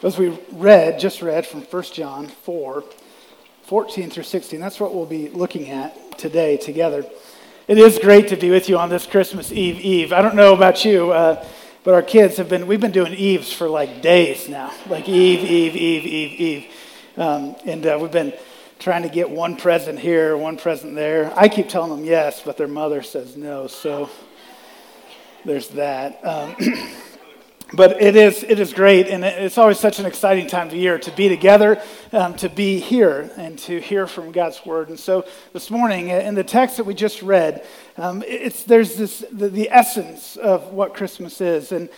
As we read, just read from 1 John 4, 14 through 16, that's what we'll be looking at today together. It is great to be with you on this Christmas Eve Eve. I don't know about you, uh, but our kids have been, we've been doing Eves for like days now. Like Eve, Eve, Eve, Eve, Eve. Um, and uh, we've been trying to get one present here, one present there. I keep telling them yes, but their mother says no. So there's that. Um, but it is, it is great, and it's always such an exciting time of year to be together, um, to be here, and to hear from God's word. And so this morning, in the text that we just read, um, it's, there's this, the, the, essence of what Christmas is. And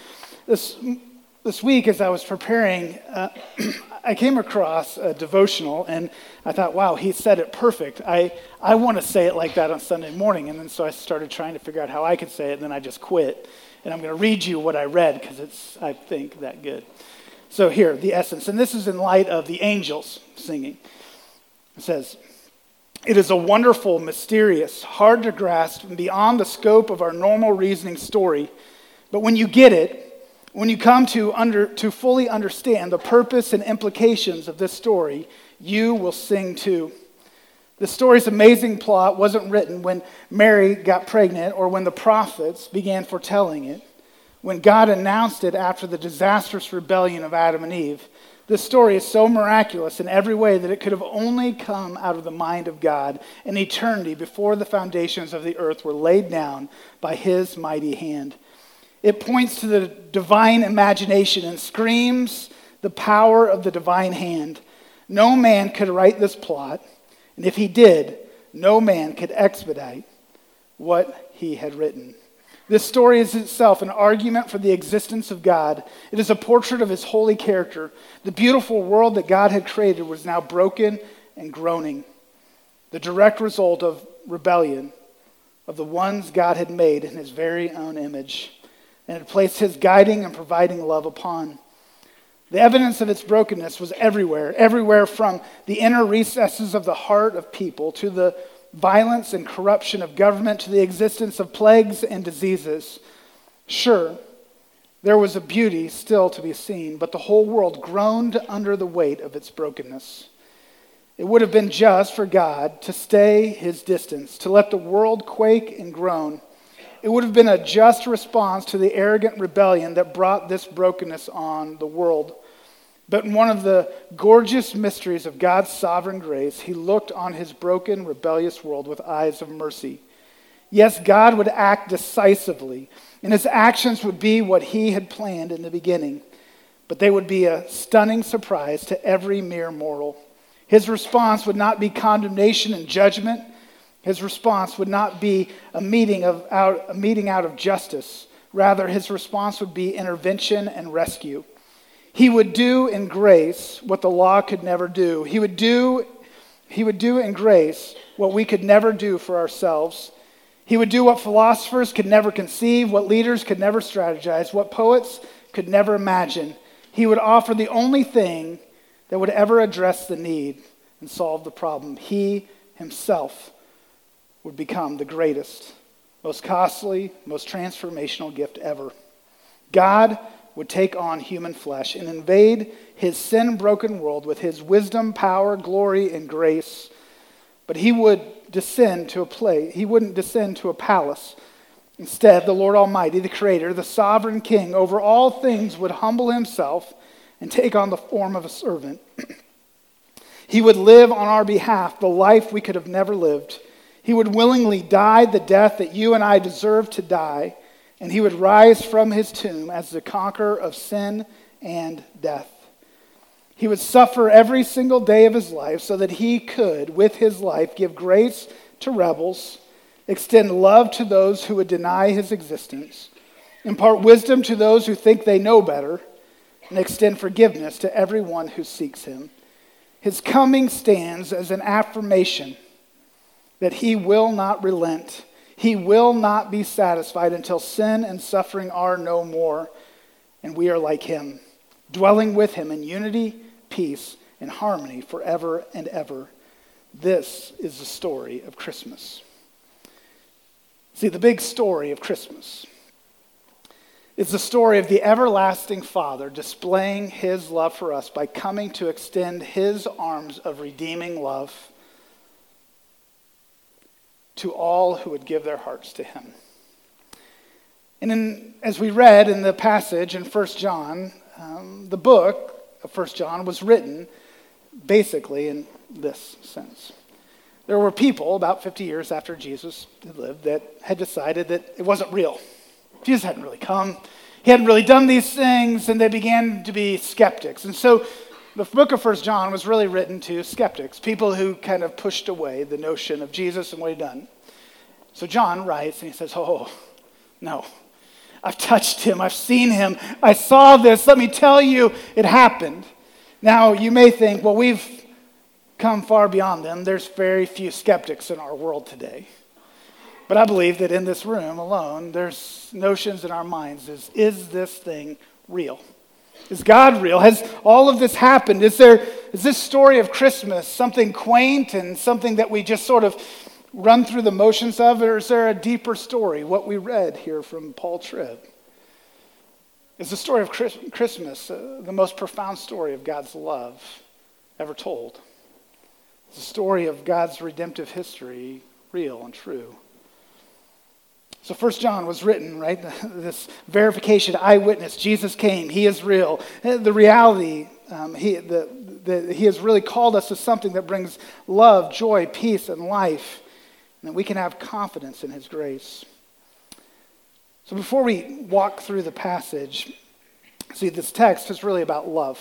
this, this week, as I was preparing, uh, I came across a devotional, and I thought, wow, he said it perfect. I, I want to say it like that on Sunday morning. And then so I started trying to figure out how I could say it, and then I just quit. And I'm going to read you what I read because it's, I think, that good. So here, the essence. And this is in light of the angels singing. It says, It is a wonderful, mysterious, hard to grasp, and beyond the scope of our normal reasoning story. But when you get it, when you come to, under, to fully understand the purpose and implications of this story, you will sing too. The story's amazing plot wasn't written when Mary got pregnant or when the prophets began foretelling it. When God announced it after the disastrous rebellion of Adam and Eve, this story is so miraculous in every way that it could have only come out of the mind of God in eternity before the foundations of the earth were laid down by his mighty hand. It points to the divine imagination and screams the power of the divine hand. No man could write this plot. And if he did, no man could expedite what he had written. This story is itself an argument for the existence of God. It is a portrait of his holy character. The beautiful world that God had created was now broken and groaning, the direct result of rebellion of the ones God had made in his very own image and had placed his guiding and providing love upon. The evidence of its brokenness was everywhere, everywhere from the inner recesses of the heart of people to the violence and corruption of government to the existence of plagues and diseases. Sure, there was a beauty still to be seen, but the whole world groaned under the weight of its brokenness. It would have been just for God to stay his distance, to let the world quake and groan. It would have been a just response to the arrogant rebellion that brought this brokenness on the world. But in one of the gorgeous mysteries of God's sovereign grace, he looked on his broken, rebellious world with eyes of mercy. Yes, God would act decisively, and his actions would be what he had planned in the beginning, but they would be a stunning surprise to every mere mortal. His response would not be condemnation and judgment. His response would not be a meeting, of, out, a meting out of justice. Rather, his response would be intervention and rescue. He would do in grace what the law could never do. He would do, he would do in grace what we could never do for ourselves. He would do what philosophers could never conceive, what leaders could never strategize, what poets could never imagine. He would offer the only thing that would ever address the need and solve the problem. He himself would become the greatest, most costly, most transformational gift ever. God would take on human flesh and invade his sin broken world with his wisdom, power, glory, and grace. But he would descend to a place, he wouldn't descend to a palace. Instead, the Lord Almighty, the Creator, the sovereign King over all things, would humble himself and take on the form of a servant. he would live on our behalf the life we could have never lived. He would willingly die the death that you and I deserve to die and he would rise from his tomb as the conqueror of sin and death. He would suffer every single day of his life so that he could, with his life, give grace to rebels, extend love to those who would deny his existence, impart wisdom to those who think they know better, and extend forgiveness to everyone who seeks him. His coming stands as an affirmation that he will not relent he will not be satisfied until sin and suffering are no more, and we are like him, dwelling with him in unity, peace, and harmony forever and ever. This is the story of Christmas. See, the big story of Christmas is the story of the everlasting Father displaying his love for us by coming to extend his arms of redeeming love to all who would give their hearts to him. And in, as we read in the passage in 1 John, um, the book of 1 John was written basically in this sense. There were people about 50 years after Jesus had lived that had decided that it wasn't real. Jesus hadn't really come. He hadn't really done these things, and they began to be skeptics. And so the book of First John was really written to skeptics, people who kind of pushed away the notion of Jesus and what he'd done. So John writes, and he says, Oh, no. I've touched him. I've seen him. I saw this. Let me tell you, it happened. Now, you may think, well, we've come far beyond them. There's very few skeptics in our world today. But I believe that in this room alone, there's notions in our minds is, is this thing real? Is God real? Has all of this happened? Is there is this story of Christmas something quaint and something that we just sort of run through the motions of, or is there a deeper story? What we read here from Paul Tripp is the story of Christmas, uh, the most profound story of God's love ever told. It's the story of God's redemptive history, real and true. So First John was written, right? This verification, eyewitness. Jesus came. He is real. The reality, um, he, the, the, he has really called us to something that brings love, joy, peace, and life, and that we can have confidence in his grace. So before we walk through the passage, see, this text is really about love.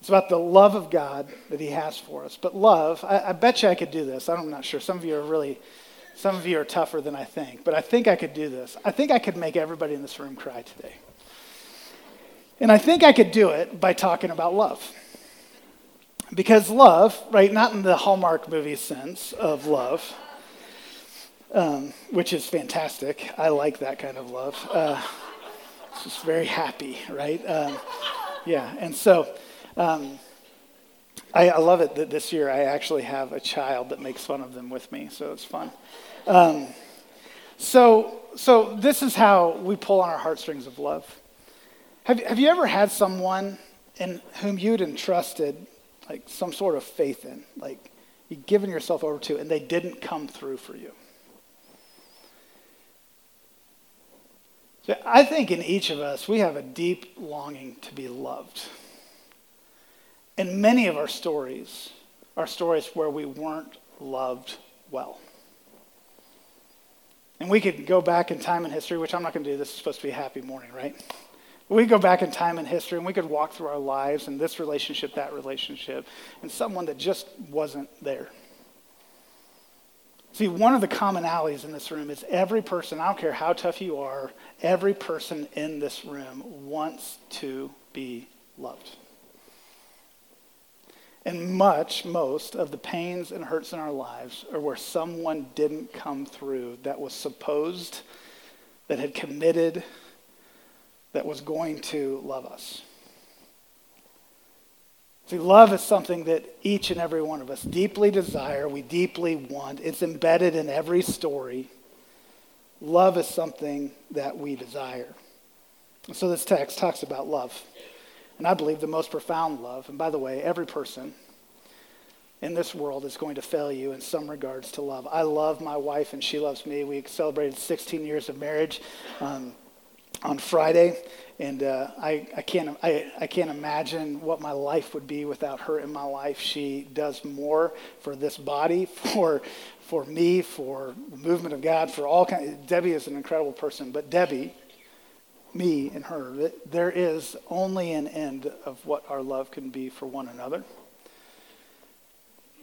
It's about the love of God that he has for us. But love, I, I bet you I could do this. I'm not sure. Some of you are really some of you are tougher than I think, but I think I could do this. I think I could make everybody in this room cry today. And I think I could do it by talking about love. Because love, right, not in the Hallmark movie sense of love, um, which is fantastic. I like that kind of love. Uh, it's just very happy, right? Um, yeah, and so um, I, I, love it that this year I actually have a child that makes fun of them with me, so it's fun. Um, so, so this is how we pull on our heartstrings of love. Have, have you ever had someone in whom you'd entrusted like some sort of faith in, like you'd given yourself over to, and they didn't come through for you? So I think in each of us, we have a deep longing to be loved. And many of our stories are stories where we weren't loved well. And we could go back in time in history, which I'm not going to do. This is supposed to be a happy morning, right? We go back in time in history and we could walk through our lives and this relationship, that relationship, and someone that just wasn't there. See, one of the commonalities in this room is every person, I don't care how tough you are, every person in this room wants to be loved. And much, most of the pains and hurts in our lives are where someone didn't come through that was supposed, that had committed, that was going to love us. See, love is something that each and every one of us deeply desire, we deeply want. It's embedded in every story. Love is something that we desire. So this text talks about love. And I believe the most profound love, and by the way, every person in this world is going to fail you in some regards to love. I love my wife and she loves me. We celebrated 16 years of marriage um, on Friday, and uh, I, I, can't, I, I can't imagine what my life would be without her in my life. She does more for this body, for, for me, for the movement of God, for all kinds. Debbie is an incredible person, but Debbie me and her. There is only an end of what our love can be for one another.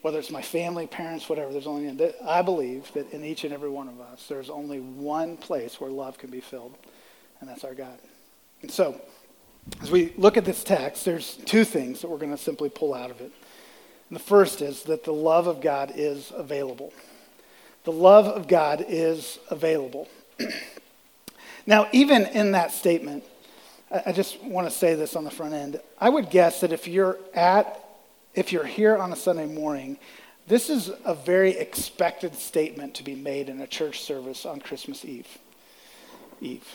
Whether it's my family, parents, whatever, there's only an end. I believe that in each and every one of us, there's only one place where love can be filled, and that's our God. And so, as we look at this text, there's two things that we're going to simply pull out of it. And the first is that the love of God is available. The love of God is available. Now, even in that statement, I just want to say this on the front end. I would guess that if you're at, if you're here on a Sunday morning, this is a very expected statement to be made in a church service on Christmas Eve. Eve.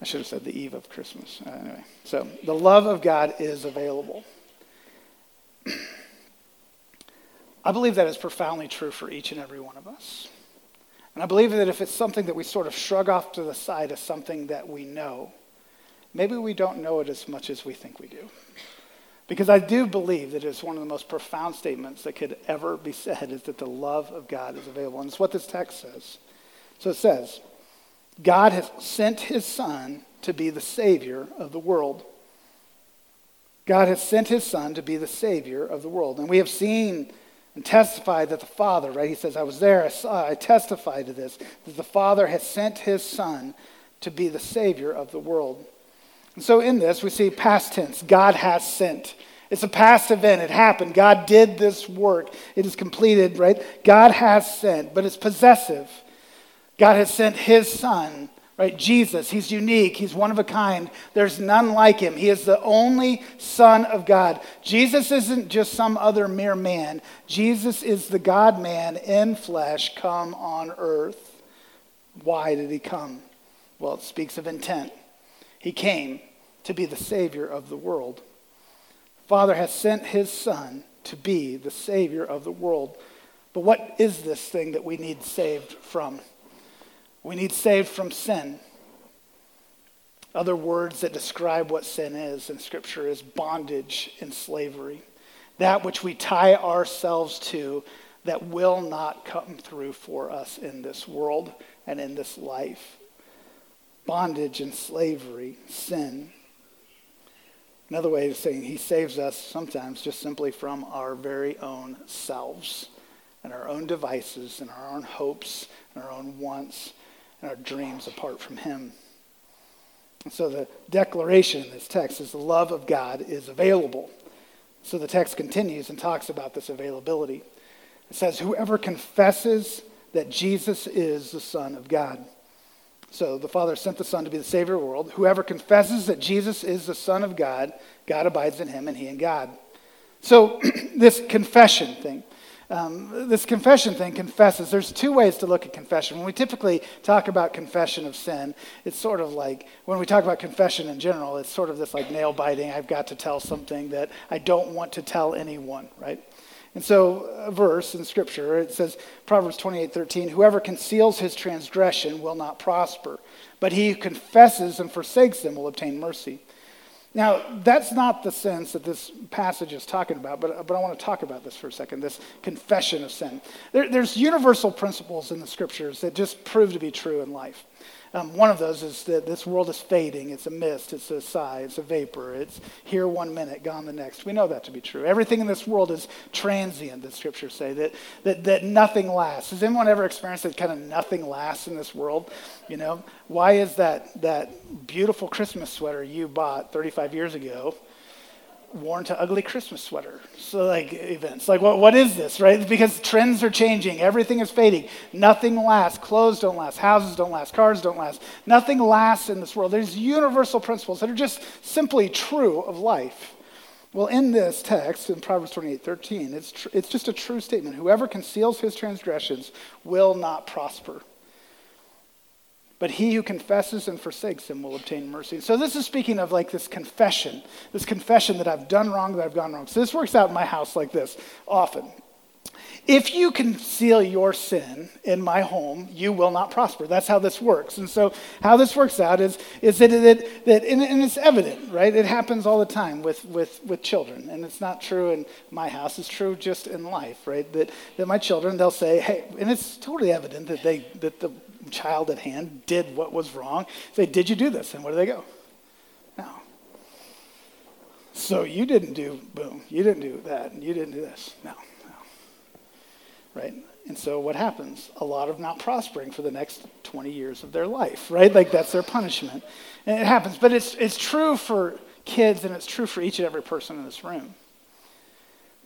I should have said the eve of Christmas. Uh, anyway, so the love of God is available. I believe that is profoundly true for each and every one of us. And I believe that if it's something that we sort of shrug off to the side as something that we know, maybe we don't know it as much as we think we do. Because I do believe that it's one of the most profound statements that could ever be said is that the love of God is available. And it's what this text says. So it says, God has sent his Son to be the Savior of the world. God has sent his Son to be the Savior of the world. And we have seen and testified that the Father, right? He says, I was there, I saw, I testified to this, that the Father has sent his Son to be the Savior of the world. And so in this, we see past tense God has sent. It's a past event. It happened. God did this work. It is completed, right? God has sent, but it's possessive. God has sent his son, right? Jesus. He's unique. He's one of a kind. There's none like him. He is the only son of God. Jesus isn't just some other mere man. Jesus is the God man in flesh come on earth. Why did he come? Well, it speaks of intent. He came to be the Savior of the world. Father has sent his Son to be the Savior of the world. But what is this thing that we need saved from? We need saved from sin. Other words that describe what sin is in Scripture is bondage and slavery. That which we tie ourselves to that will not come through for us in this world and in this life. Bondage and slavery, sin. Another way of saying he saves us sometimes just simply from our very own selves and our own devices and our own hopes and our own wants and our dreams apart from Him. And so the declaration in this text is the love of God is available. So the text continues and talks about this availability. It says, Whoever confesses that Jesus is the Son of God. So the Father sent the Son to be the Savior of the world. Whoever confesses that Jesus is the Son of God, God abides in him and he in God. So this confession thing, um, this confession thing confesses. There's two ways to look at confession. When we typically talk about confession of sin, it's sort of like when we talk about confession in general, it's sort of this like nail biting. I've got to tell something that I don't want to tell anyone, right? And so, a verse in Scripture, it says, Proverbs 28 13, whoever conceals his transgression will not prosper, but he who confesses and forsakes them will obtain mercy. Now, that's not the sense that this passage is talking about, but, but I want to talk about this for a second this confession of sin. There, there's universal principles in the scriptures that just prove to be true in life. Um, one of those is that this world is fading. It's a mist, it's a sigh, it's a vapor. It's here one minute, gone the next. We know that to be true. Everything in this world is transient, the scriptures say, that, that, that nothing lasts. Has anyone ever experienced that kind of nothing lasts in this world? You know, why is that, that beautiful Christmas sweater you bought 35 years ago? Worn to ugly Christmas sweater. So like events. Like what, what is this, right? Because trends are changing. Everything is fading. Nothing lasts. Clothes don't last. Houses don't last. Cars don't last. Nothing lasts in this world. There's universal principles that are just simply true of life. Well, in this text, in Proverbs 28 13, it's, tr- it's just a true statement. Whoever conceals his transgressions will not prosper but he who confesses and forsakes him will obtain mercy. So this is speaking of like this confession, this confession that I've done wrong, that I've gone wrong. So this works out in my house like this often. If you conceal your sin in my home, you will not prosper. That's how this works. And so, how this works out is, is that, it, that and, and it's evident, right? It happens all the time with, with, with children. And it's not true in my house, it's true just in life, right? That, that my children, they'll say, hey, and it's totally evident that, they, that the child at hand did what was wrong. Say, did you do this? And where do they go? No. So you didn't do, boom, you didn't do that, you didn't do this. No, no. Right? And so what happens? A lot of not prospering for the next 20 years of their life, right? Like that's their punishment. And it happens. But it's, it's true for kids and it's true for each and every person in this room.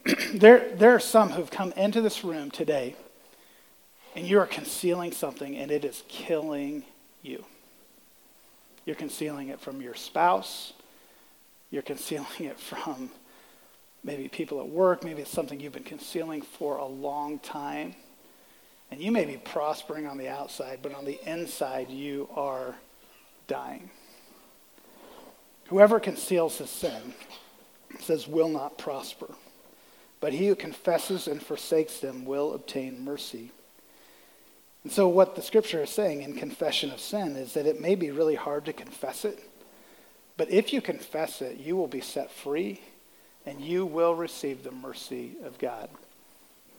there, there are some who've come into this room today and you are concealing something and it is killing you. You're concealing it from your spouse. You're concealing it from maybe people at work. Maybe it's something you've been concealing for a long time. And you may be prospering on the outside, but on the inside, you are dying. Whoever conceals his sin says will not prosper, but he who confesses and forsakes them will obtain mercy. And so, what the scripture is saying in confession of sin is that it may be really hard to confess it, but if you confess it, you will be set free and you will receive the mercy of God.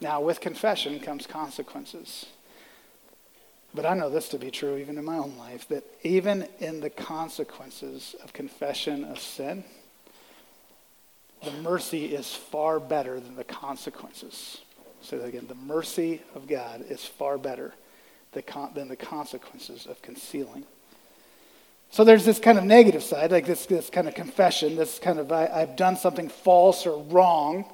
Now, with confession comes consequences. But I know this to be true even in my own life that even in the consequences of confession of sin, the mercy is far better than the consequences. Say that again. The mercy of God is far better than the consequences of concealing. So there's this kind of negative side, like this, this kind of confession, this kind of I, I've done something false or wrong.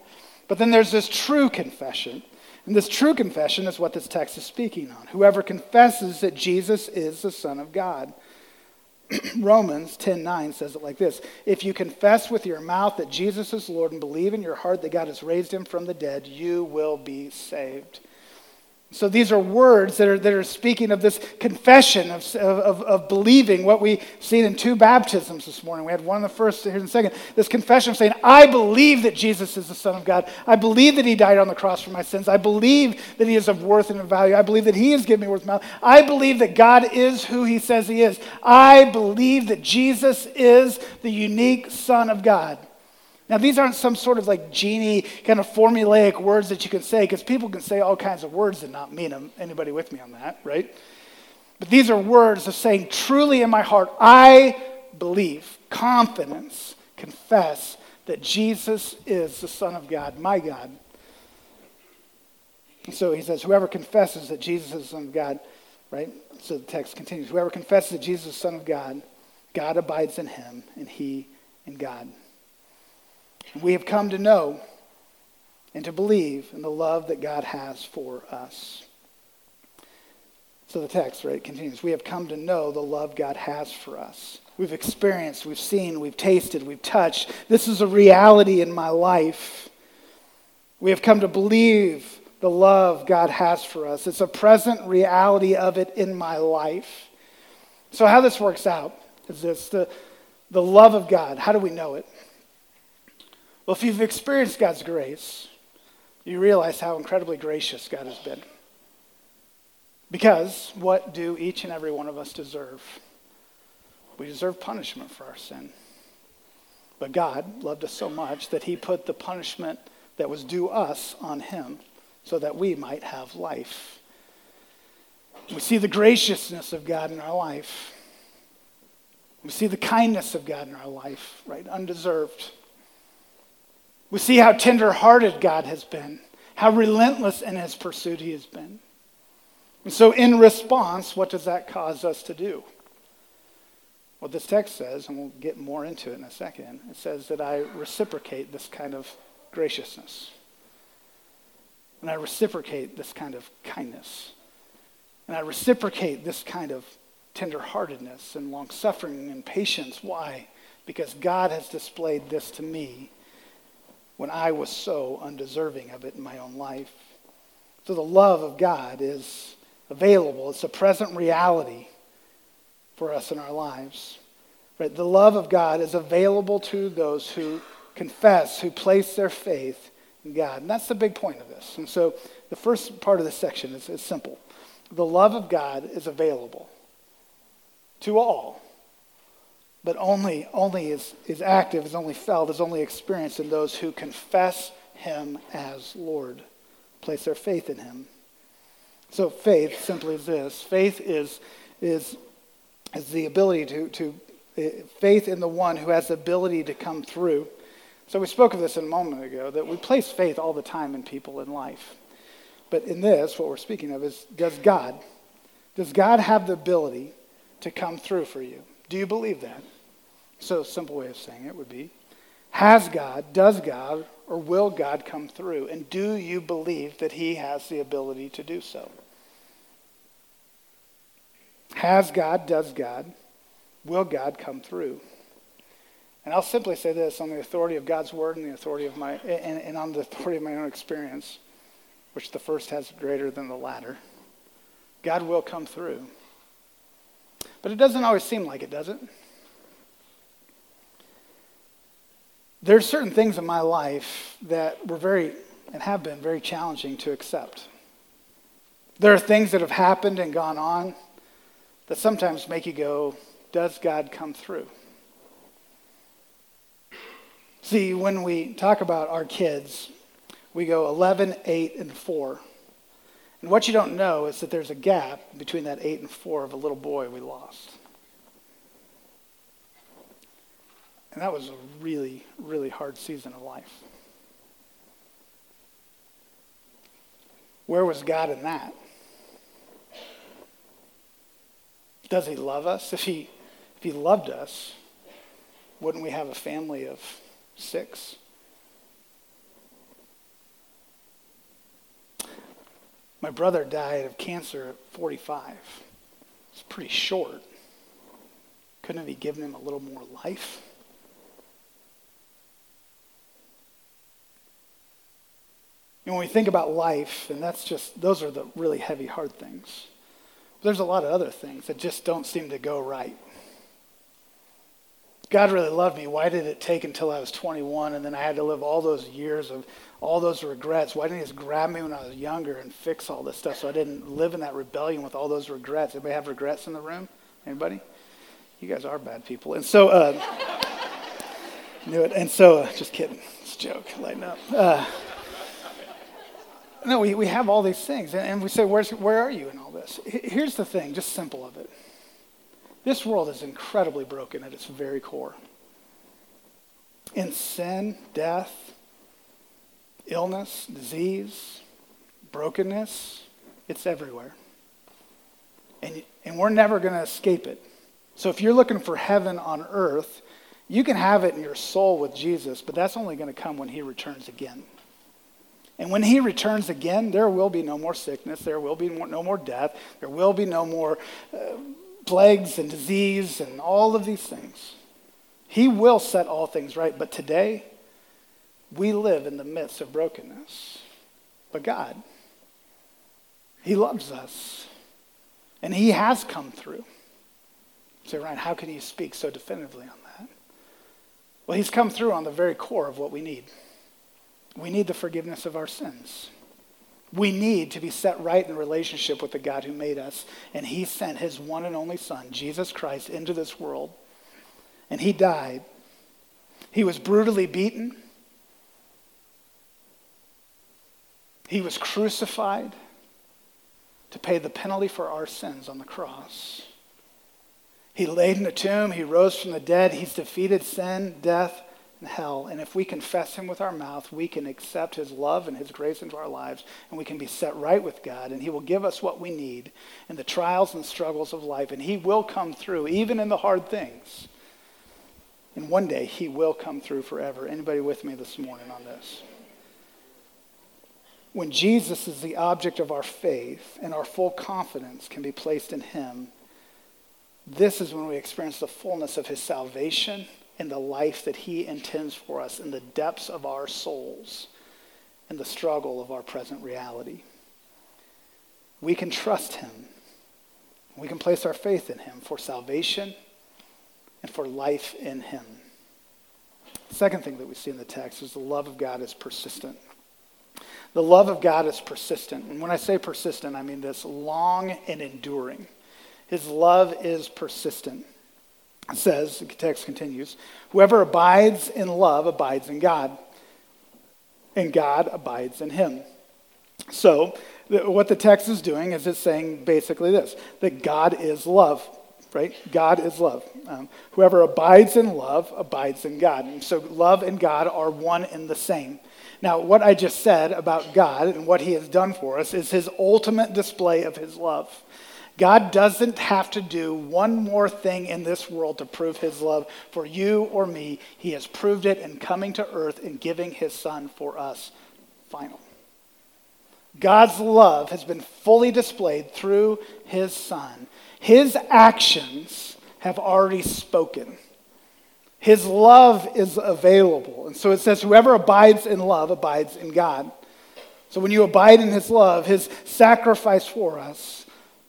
But then there's this true confession and this true confession is what this text is speaking on. Whoever confesses that Jesus is the Son of God. Romans 10:9 says it like this: If you confess with your mouth that Jesus is Lord and believe in your heart that God has raised him from the dead, you will be saved. So these are words that are, that are speaking of this confession of, of, of believing what we've seen in two baptisms this morning. We had one in the first, here in the second. This confession of saying, I believe that Jesus is the Son of God. I believe that He died on the cross for my sins. I believe that He is of worth and of value. I believe that He has given me worth and value. I believe that God is who He says He is. I believe that Jesus is the unique Son of God. Now, these aren't some sort of like genie kind of formulaic words that you can say, because people can say all kinds of words and not mean them. Anybody with me on that, right? But these are words of saying, truly in my heart, I believe, confidence, confess that Jesus is the Son of God, my God. And so he says, whoever confesses that Jesus is the Son of God, right? So the text continues, whoever confesses that Jesus is the Son of God, God abides in him, and he in God. We have come to know and to believe in the love that God has for us. So the text, right, continues. We have come to know the love God has for us. We've experienced, we've seen, we've tasted, we've touched. This is a reality in my life. We have come to believe the love God has for us. It's a present reality of it in my life. So, how this works out is this the, the love of God. How do we know it? Well, if you've experienced God's grace, you realize how incredibly gracious God has been. Because what do each and every one of us deserve? We deserve punishment for our sin. But God loved us so much that he put the punishment that was due us on him so that we might have life. We see the graciousness of God in our life. We see the kindness of God in our life, right? Undeserved. We see how tender-hearted God has been, how relentless in his pursuit he has been. And so, in response, what does that cause us to do? What this text says, and we'll get more into it in a second, it says that I reciprocate this kind of graciousness. And I reciprocate this kind of kindness. And I reciprocate this kind of tenderheartedness and long suffering and patience. Why? Because God has displayed this to me when I was so undeserving of it in my own life. So the love of God is available. It's a present reality for us in our lives. Right? The love of God is available to those who confess, who place their faith in God. And that's the big point of this. And so the first part of this section is, is simple. The love of God is available to all but only, only is, is active, is only felt, is only experienced in those who confess him as Lord, place their faith in him. So faith simply is this. Faith is, is, is the ability to, to uh, faith in the one who has the ability to come through. So we spoke of this a moment ago, that we place faith all the time in people in life. But in this, what we're speaking of is, does God, does God have the ability to come through for you? Do you believe that? So, a simple way of saying it would be Has God, does God, or will God come through? And do you believe that He has the ability to do so? Has God, does God, will God come through? And I'll simply say this on the authority of God's word and the authority of my and, and on the authority of my own experience, which the first has greater than the latter. God will come through. But it doesn't always seem like it, does it? There's certain things in my life that were very and have been very challenging to accept. There are things that have happened and gone on that sometimes make you go, Does God come through? See, when we talk about our kids, we go 11, 8, and 4. And what you don't know is that there's a gap between that 8 and 4 of a little boy we lost. And that was a really, really hard season of life. Where was God in that? Does he love us? If he, if he loved us, wouldn't we have a family of six? My brother died of cancer at 45. It's pretty short. Couldn't have he given him a little more life? And when we think about life, and that's just, those are the really heavy, hard things. But There's a lot of other things that just don't seem to go right. God really loved me. Why did it take until I was 21 and then I had to live all those years of all those regrets? Why didn't he just grab me when I was younger and fix all this stuff so I didn't live in that rebellion with all those regrets? Anybody have regrets in the room? Anybody? You guys are bad people. And so, uh, knew it. And so, uh, just kidding. It's a joke. Lighten up. Uh, no, we, we have all these things, and we say, Where's, where are you in all this? Here's the thing, just simple of it. This world is incredibly broken at its very core. In sin, death, illness, disease, brokenness, it's everywhere. And, and we're never going to escape it. So if you're looking for heaven on earth, you can have it in your soul with Jesus, but that's only going to come when he returns again. And when he returns again, there will be no more sickness, there will be no more death, there will be no more uh, plagues and disease and all of these things. He will set all things right, but today we live in the midst of brokenness. But God, He loves us, and He has come through. So, Ryan, how can you speak so definitively on that? Well, He's come through on the very core of what we need. We need the forgiveness of our sins. We need to be set right in relationship with the God who made us. And he sent his one and only Son, Jesus Christ, into this world. And he died. He was brutally beaten. He was crucified to pay the penalty for our sins on the cross. He laid in a tomb. He rose from the dead. He's defeated sin, death, and hell. And if we confess him with our mouth, we can accept his love and his grace into our lives, and we can be set right with God, and he will give us what we need in the trials and struggles of life, and he will come through, even in the hard things. And one day he will come through forever. Anybody with me this morning on this? When Jesus is the object of our faith and our full confidence can be placed in him, this is when we experience the fullness of his salvation in the life that He intends for us in the depths of our souls and the struggle of our present reality. We can trust Him. We can place our faith in Him for salvation and for life in Him. The second thing that we see in the text is the love of God is persistent. The love of God is persistent. And when I say persistent, I mean this long and enduring. His love is persistent says, the text continues, whoever abides in love abides in God, and God abides in him. So, what the text is doing is it's saying basically this that God is love, right? God is love. Um, whoever abides in love abides in God. And so, love and God are one and the same. Now, what I just said about God and what he has done for us is his ultimate display of his love. God doesn't have to do one more thing in this world to prove his love for you or me. He has proved it in coming to earth and giving his son for us. Final. God's love has been fully displayed through his son. His actions have already spoken. His love is available. And so it says, whoever abides in love abides in God. So when you abide in his love, his sacrifice for us,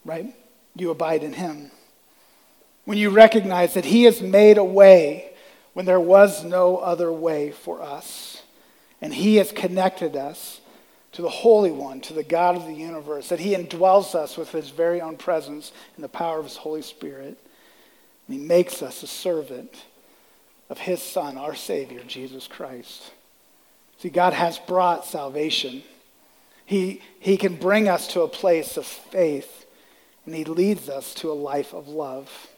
right? You abide in him. When you recognize that he has made a way when there was no other way for us. And he has connected us to the Holy One, to the God of the universe, that he indwells us with his very own presence and the power of his Holy Spirit. And he makes us a servant of his Son, our Savior, Jesus Christ. See, God has brought salvation. He, he can bring us to a place of faith, and he leads us to a life of love.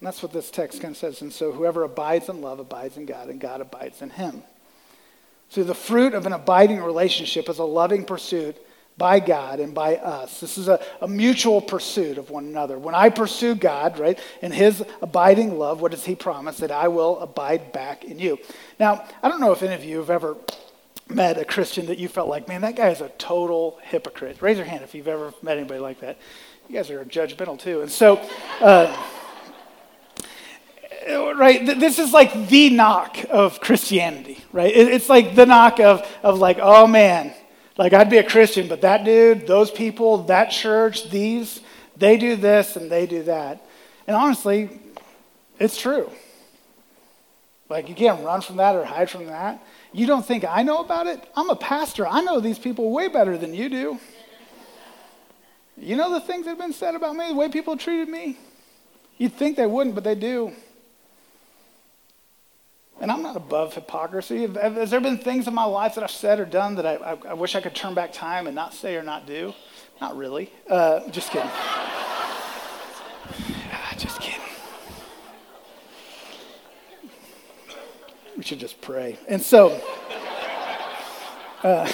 And that's what this text kind of says. And so whoever abides in love abides in God, and God abides in him. So the fruit of an abiding relationship is a loving pursuit by God and by us. This is a, a, mutual pursuit of one another. When I pursue God, right, in his abiding love, what does he promise? That I will abide back in you. Now, I don't know if any of you have ever met a Christian that you felt like, man, that guy is a total hypocrite. Raise your hand if you've ever met anybody like that. You guys are judgmental too. And so, uh, right, this is like the knock of Christianity, right? It's like the knock of, of like, oh man, like I'd be a Christian, but that dude, those people, that church, these, they do this and they do that. And honestly, it's true. Like you can't run from that or hide from that. You don't think I know about it? I'm a pastor. I know these people way better than you do. You know the things that have been said about me, the way people treated me? You'd think they wouldn't, but they do. And I'm not above hypocrisy. Has there been things in my life that I've said or done that I, I, I wish I could turn back time and not say or not do? Not really. Uh, just kidding. just kidding. We should just pray. And so, uh,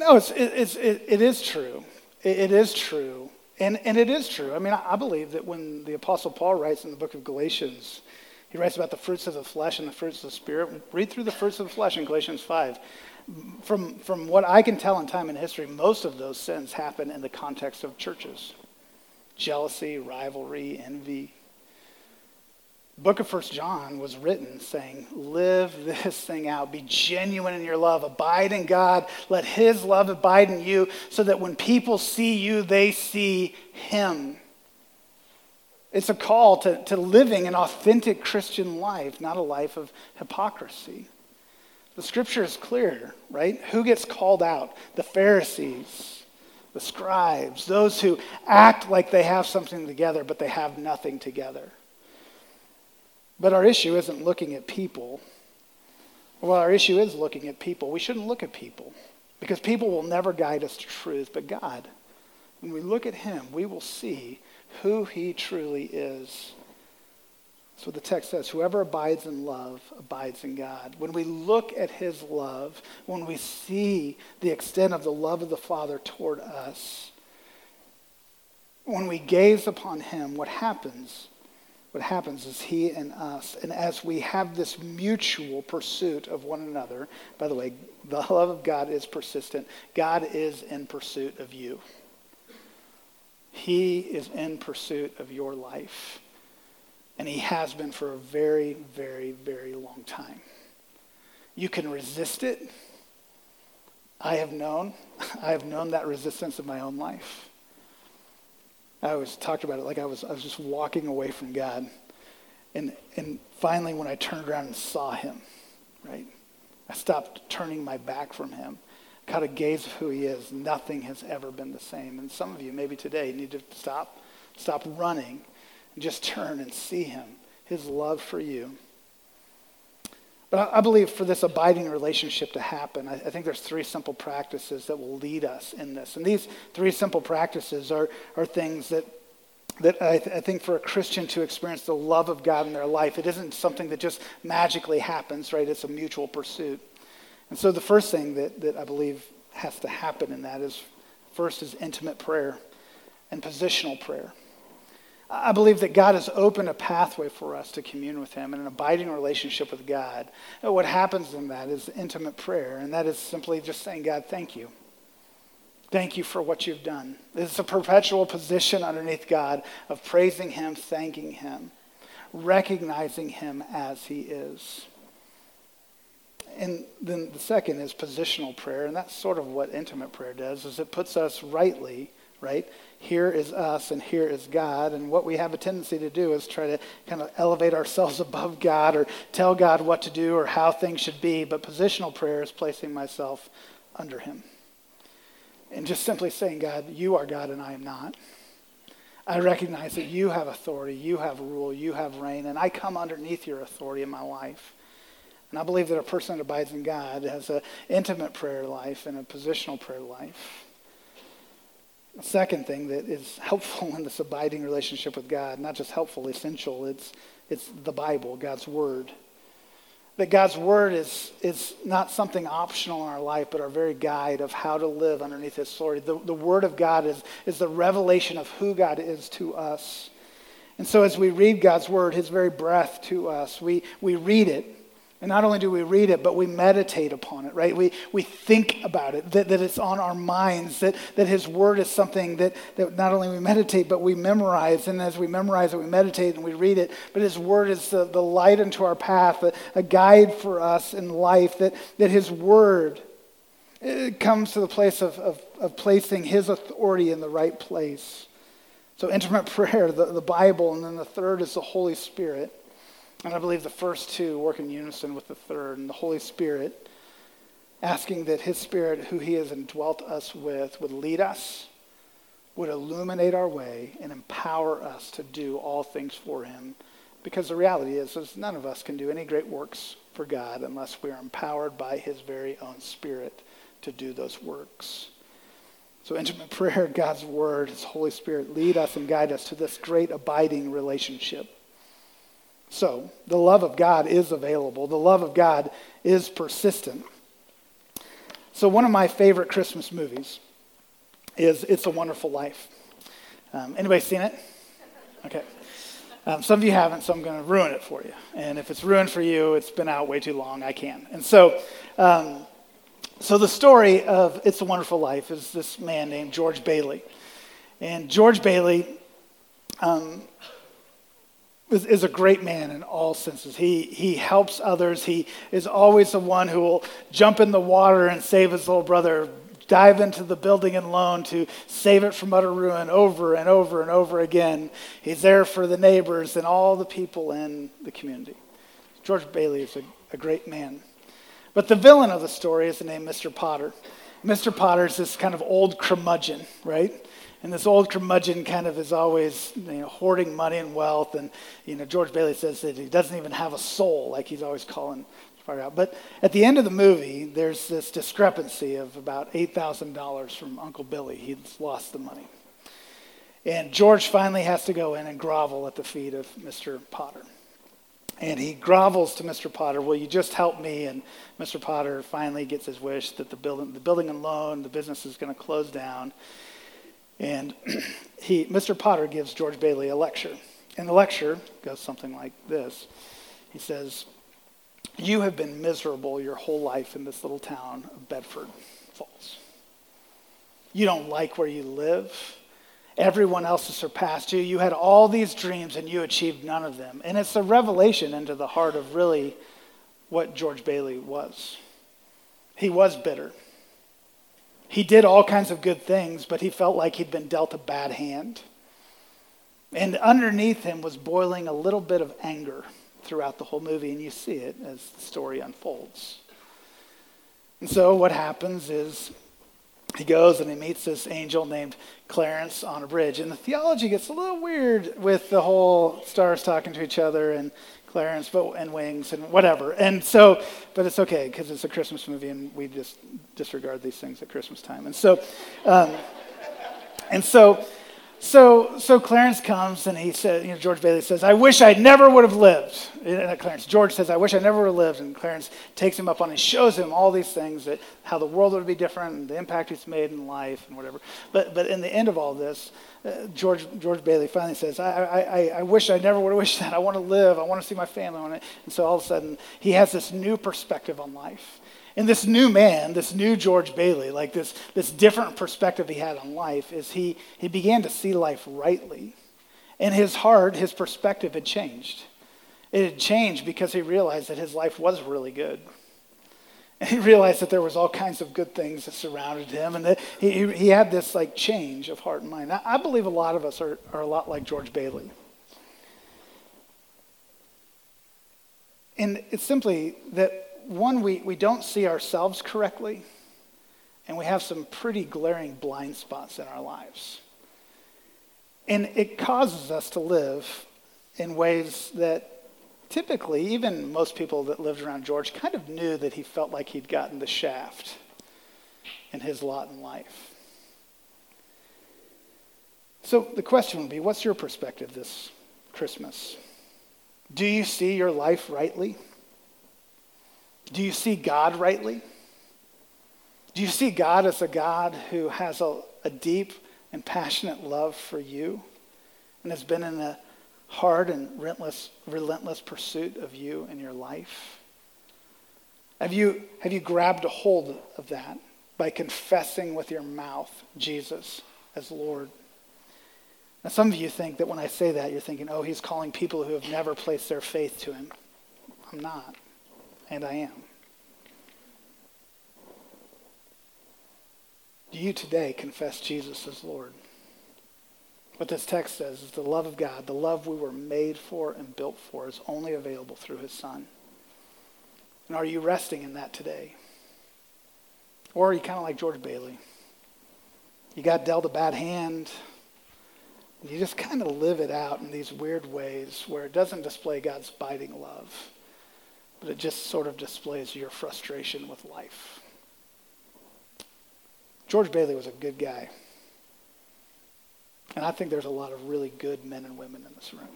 no, it's, it's, it, it is true. It, it is true. And, and it is true. I mean, I, I believe that when the Apostle Paul writes in the book of Galatians, he writes about the fruits of the flesh and the fruits of the spirit. Read through the fruits of the flesh in Galatians 5. From, from what I can tell in time and history, most of those sins happen in the context of churches jealousy, rivalry, envy, book of First John was written saying, live this thing out. Be genuine in your love. Abide in God. Let his love abide in you so that when people see you, they see him. It's a call to, to living an authentic Christian life, not a life of hypocrisy. The scripture is clear, right? Who gets called out? The Pharisees, the scribes, those who act like they have something together, but they have nothing together. But our issue isn't looking at people. Well, our issue is looking at people. We shouldn't look at people because people will never guide us to truth, but God. When we look at Him, we will see who He truly is. That's what the text says. Whoever abides in love abides in God. When we look at His love, when we see the extent of the love of the Father toward us, when we gaze upon Him, what happens what happens is he and us, and as we have this mutual pursuit of one another, by the way, the love of God is persistent. God is in pursuit of you. He is in pursuit of your life. And he has been for a very, very, very long time. You can resist it. I have known. I have known that resistance in my own life. I always talked about it like I was, I was just walking away from God. And, and finally, when I turned around and saw him, right, I stopped turning my back from him. Caught a gaze of who he is. Nothing has ever been the same. And some of you, maybe today, need to stop, stop running and just turn and see him, his love for you. But I believe for this abiding relationship to happen, I think there's three simple practices that will lead us in this. And these three simple practices are, are things that, that I, th- I think for a Christian to experience the love of God in their life, it isn't something that just magically happens, right? It's a mutual pursuit. And so the first thing that, that I believe has to happen in that is first is intimate prayer and positional prayer. I believe that God has opened a pathway for us to commune with Him in an abiding relationship with God. And what happens in that is intimate prayer, and that is simply just saying, God, thank you. Thank you for what you've done. It's a perpetual position underneath God of praising Him, thanking Him, recognizing Him as He is. And then the second is positional prayer, and that's sort of what intimate prayer does, is it puts us rightly, right, here is us and here is God. And what we have a tendency to do is try to kind of elevate ourselves above God or tell God what to do or how things should be. But positional prayer is placing myself under Him. And just simply saying, God, you are God and I am not. I recognize that you have authority, you have rule, you have reign, and I come underneath your authority in my life. And I believe that a person that abides in God has an intimate prayer life and a positional prayer life. Second thing that is helpful in this abiding relationship with God, not just helpful, essential, it's, it's the Bible, God's Word. That God's Word is, is not something optional in our life, but our very guide of how to live underneath His authority. The, the Word of God is, is the revelation of who God is to us. And so as we read God's Word, His very breath to us, we, we read it and not only do we read it, but we meditate upon it, right? We, we think about it, that, that it's on our minds, that, that His Word is something that, that not only we meditate, but we memorize. And as we memorize it, we meditate and we read it. But His Word is the, the light into our path, a, a guide for us in life, that, that His Word it comes to the place of, of, of placing His authority in the right place. So, intimate prayer, the, the Bible, and then the third is the Holy Spirit. And I believe the first two work in unison with the third, and the Holy Spirit, asking that His Spirit, who He has indwelt us with, would lead us, would illuminate our way, and empower us to do all things for Him. Because the reality is, is none of us can do any great works for God unless we are empowered by His very own Spirit to do those works. So, intimate prayer, God's Word, His Holy Spirit lead us and guide us to this great abiding relationship. So, the love of God is available. The love of God is persistent. So, one of my favorite Christmas movies is It's a Wonderful Life. Um, anybody seen it? Okay. Um, some of you haven't, so I'm going to ruin it for you. And if it's ruined for you, it's been out way too long. I can. And so, um, so the story of It's a Wonderful Life is this man named George Bailey. And George Bailey um, is, is, a great man in all senses. He, he helps others. He is always the one who will jump in the water and save his little brother, dive into the building and loan to save it from utter ruin over and over and over again. He's there for the neighbors and all the people in the community. George Bailey is a, a great man. But the villain of the story is the name Mr. Potter. Mr. Potter is this kind of old curmudgeon, right? And this old curmudgeon kind of is always you know, hoarding money and wealth. And, you know, George Bailey says that he doesn't even have a soul, like he's always calling out. But at the end of the movie, there's this discrepancy of about $8,000 from Uncle Billy. He's lost the money. And George finally has to go in and grovel at the feet of Mr. Potter. And he grovels to Mr. Potter, Will you just help me? And Mr. Potter finally gets his wish that the building, the building and loan, the business is going to close down. And he, Mr. Potter gives George Bailey a lecture. And the lecture goes something like this He says, You have been miserable your whole life in this little town of Bedford Falls. You don't like where you live. Everyone else has surpassed you. You had all these dreams and you achieved none of them. And it's a revelation into the heart of really what George Bailey was. He was bitter. He did all kinds of good things, but he felt like he'd been dealt a bad hand. And underneath him was boiling a little bit of anger throughout the whole movie, and you see it as the story unfolds. And so what happens is he goes and he meets this angel named Clarence on a bridge. And the theology gets a little weird with the whole stars talking to each other and Clarence but, and Wings and whatever. And so, but it's okay because it's a Christmas movie and we just disregard these things at Christmas time. And so, um, and so, so, so Clarence comes and he said, you know, George Bailey says, I wish I never would have lived. And Clarence, George says, I wish I never would have lived. And Clarence takes him up on and shows him all these things that how the world would be different and the impact he's made in life and whatever. But, but in the end of all this, uh, George, George Bailey finally says, I, I, I wish I never would have wished that. I want to live. I want to see my family. And so all of a sudden, he has this new perspective on life. And this new man, this new George Bailey, like this, this different perspective he had on life, is he, he began to see life rightly. And his heart, his perspective had changed. It had changed because he realized that his life was really good. And he realized that there was all kinds of good things that surrounded him, and that he, he had this like change of heart and mind. I, I believe a lot of us are, are a lot like George Bailey. And it's simply that one, we, we don't see ourselves correctly, and we have some pretty glaring blind spots in our lives. And it causes us to live in ways that typically, even most people that lived around George kind of knew that he felt like he'd gotten the shaft in his lot in life. So the question would be what's your perspective this Christmas? Do you see your life rightly? Do you see God rightly? Do you see God as a God who has a, a deep and passionate love for you and has been in a hard and relentless, relentless pursuit of you and your life? Have you, have you grabbed a hold of that by confessing with your mouth Jesus as Lord? Now, some of you think that when I say that, you're thinking, oh, he's calling people who have never placed their faith to him. I'm not, and I am. Do you today confess Jesus as Lord? What this text says is the love of God, the love we were made for and built for, is only available through his Son. And are you resting in that today? Or are you kind of like George Bailey? You got dealt a bad hand. You just kind of live it out in these weird ways where it doesn't display God's biting love, but it just sort of displays your frustration with life. George Bailey was a good guy. And I think there's a lot of really good men and women in this room.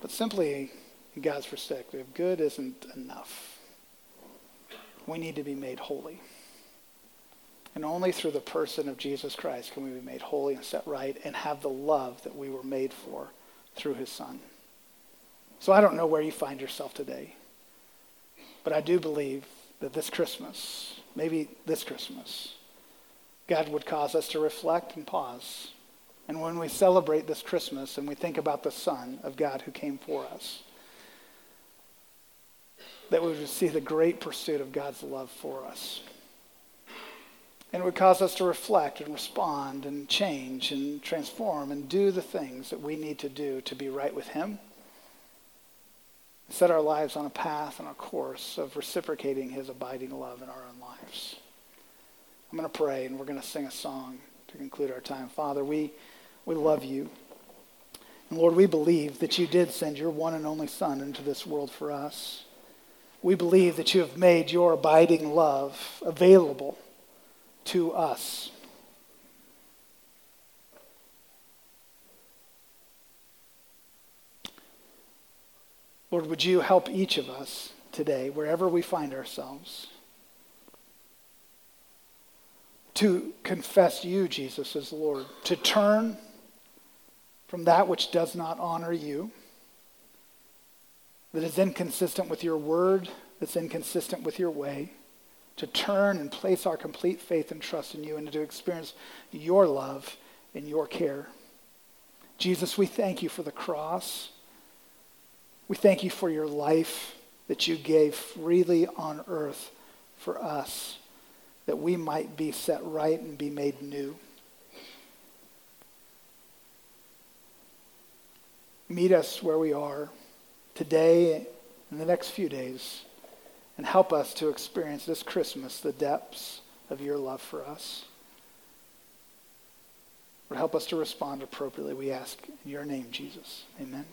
But simply, in God's perspective, good isn't enough. We need to be made holy. And only through the person of Jesus Christ can we be made holy and set right and have the love that we were made for through his son. So I don't know where you find yourself today. But I do believe that this Christmas, maybe this Christmas, God would cause us to reflect and pause. And when we celebrate this Christmas and we think about the Son of God who came for us, that we would see the great pursuit of God's love for us. And it would cause us to reflect and respond and change and transform and do the things that we need to do to be right with Him. Set our lives on a path and a course of reciprocating His abiding love in our own lives. I'm going to pray and we're going to sing a song to conclude our time. Father, we, we love you. And Lord, we believe that you did send your one and only Son into this world for us. We believe that you have made your abiding love available to us. Lord, would you help each of us today, wherever we find ourselves, to confess you, Jesus, as Lord, to turn from that which does not honor you, that is inconsistent with your word, that's inconsistent with your way to turn and place our complete faith and trust in you and to experience your love and your care. Jesus, we thank you for the cross. We thank you for your life that you gave freely on earth for us, that we might be set right and be made new. Meet us where we are today and the next few days and help us to experience this Christmas the depths of your love for us. Lord, help us to respond appropriately, we ask in your name, Jesus. Amen.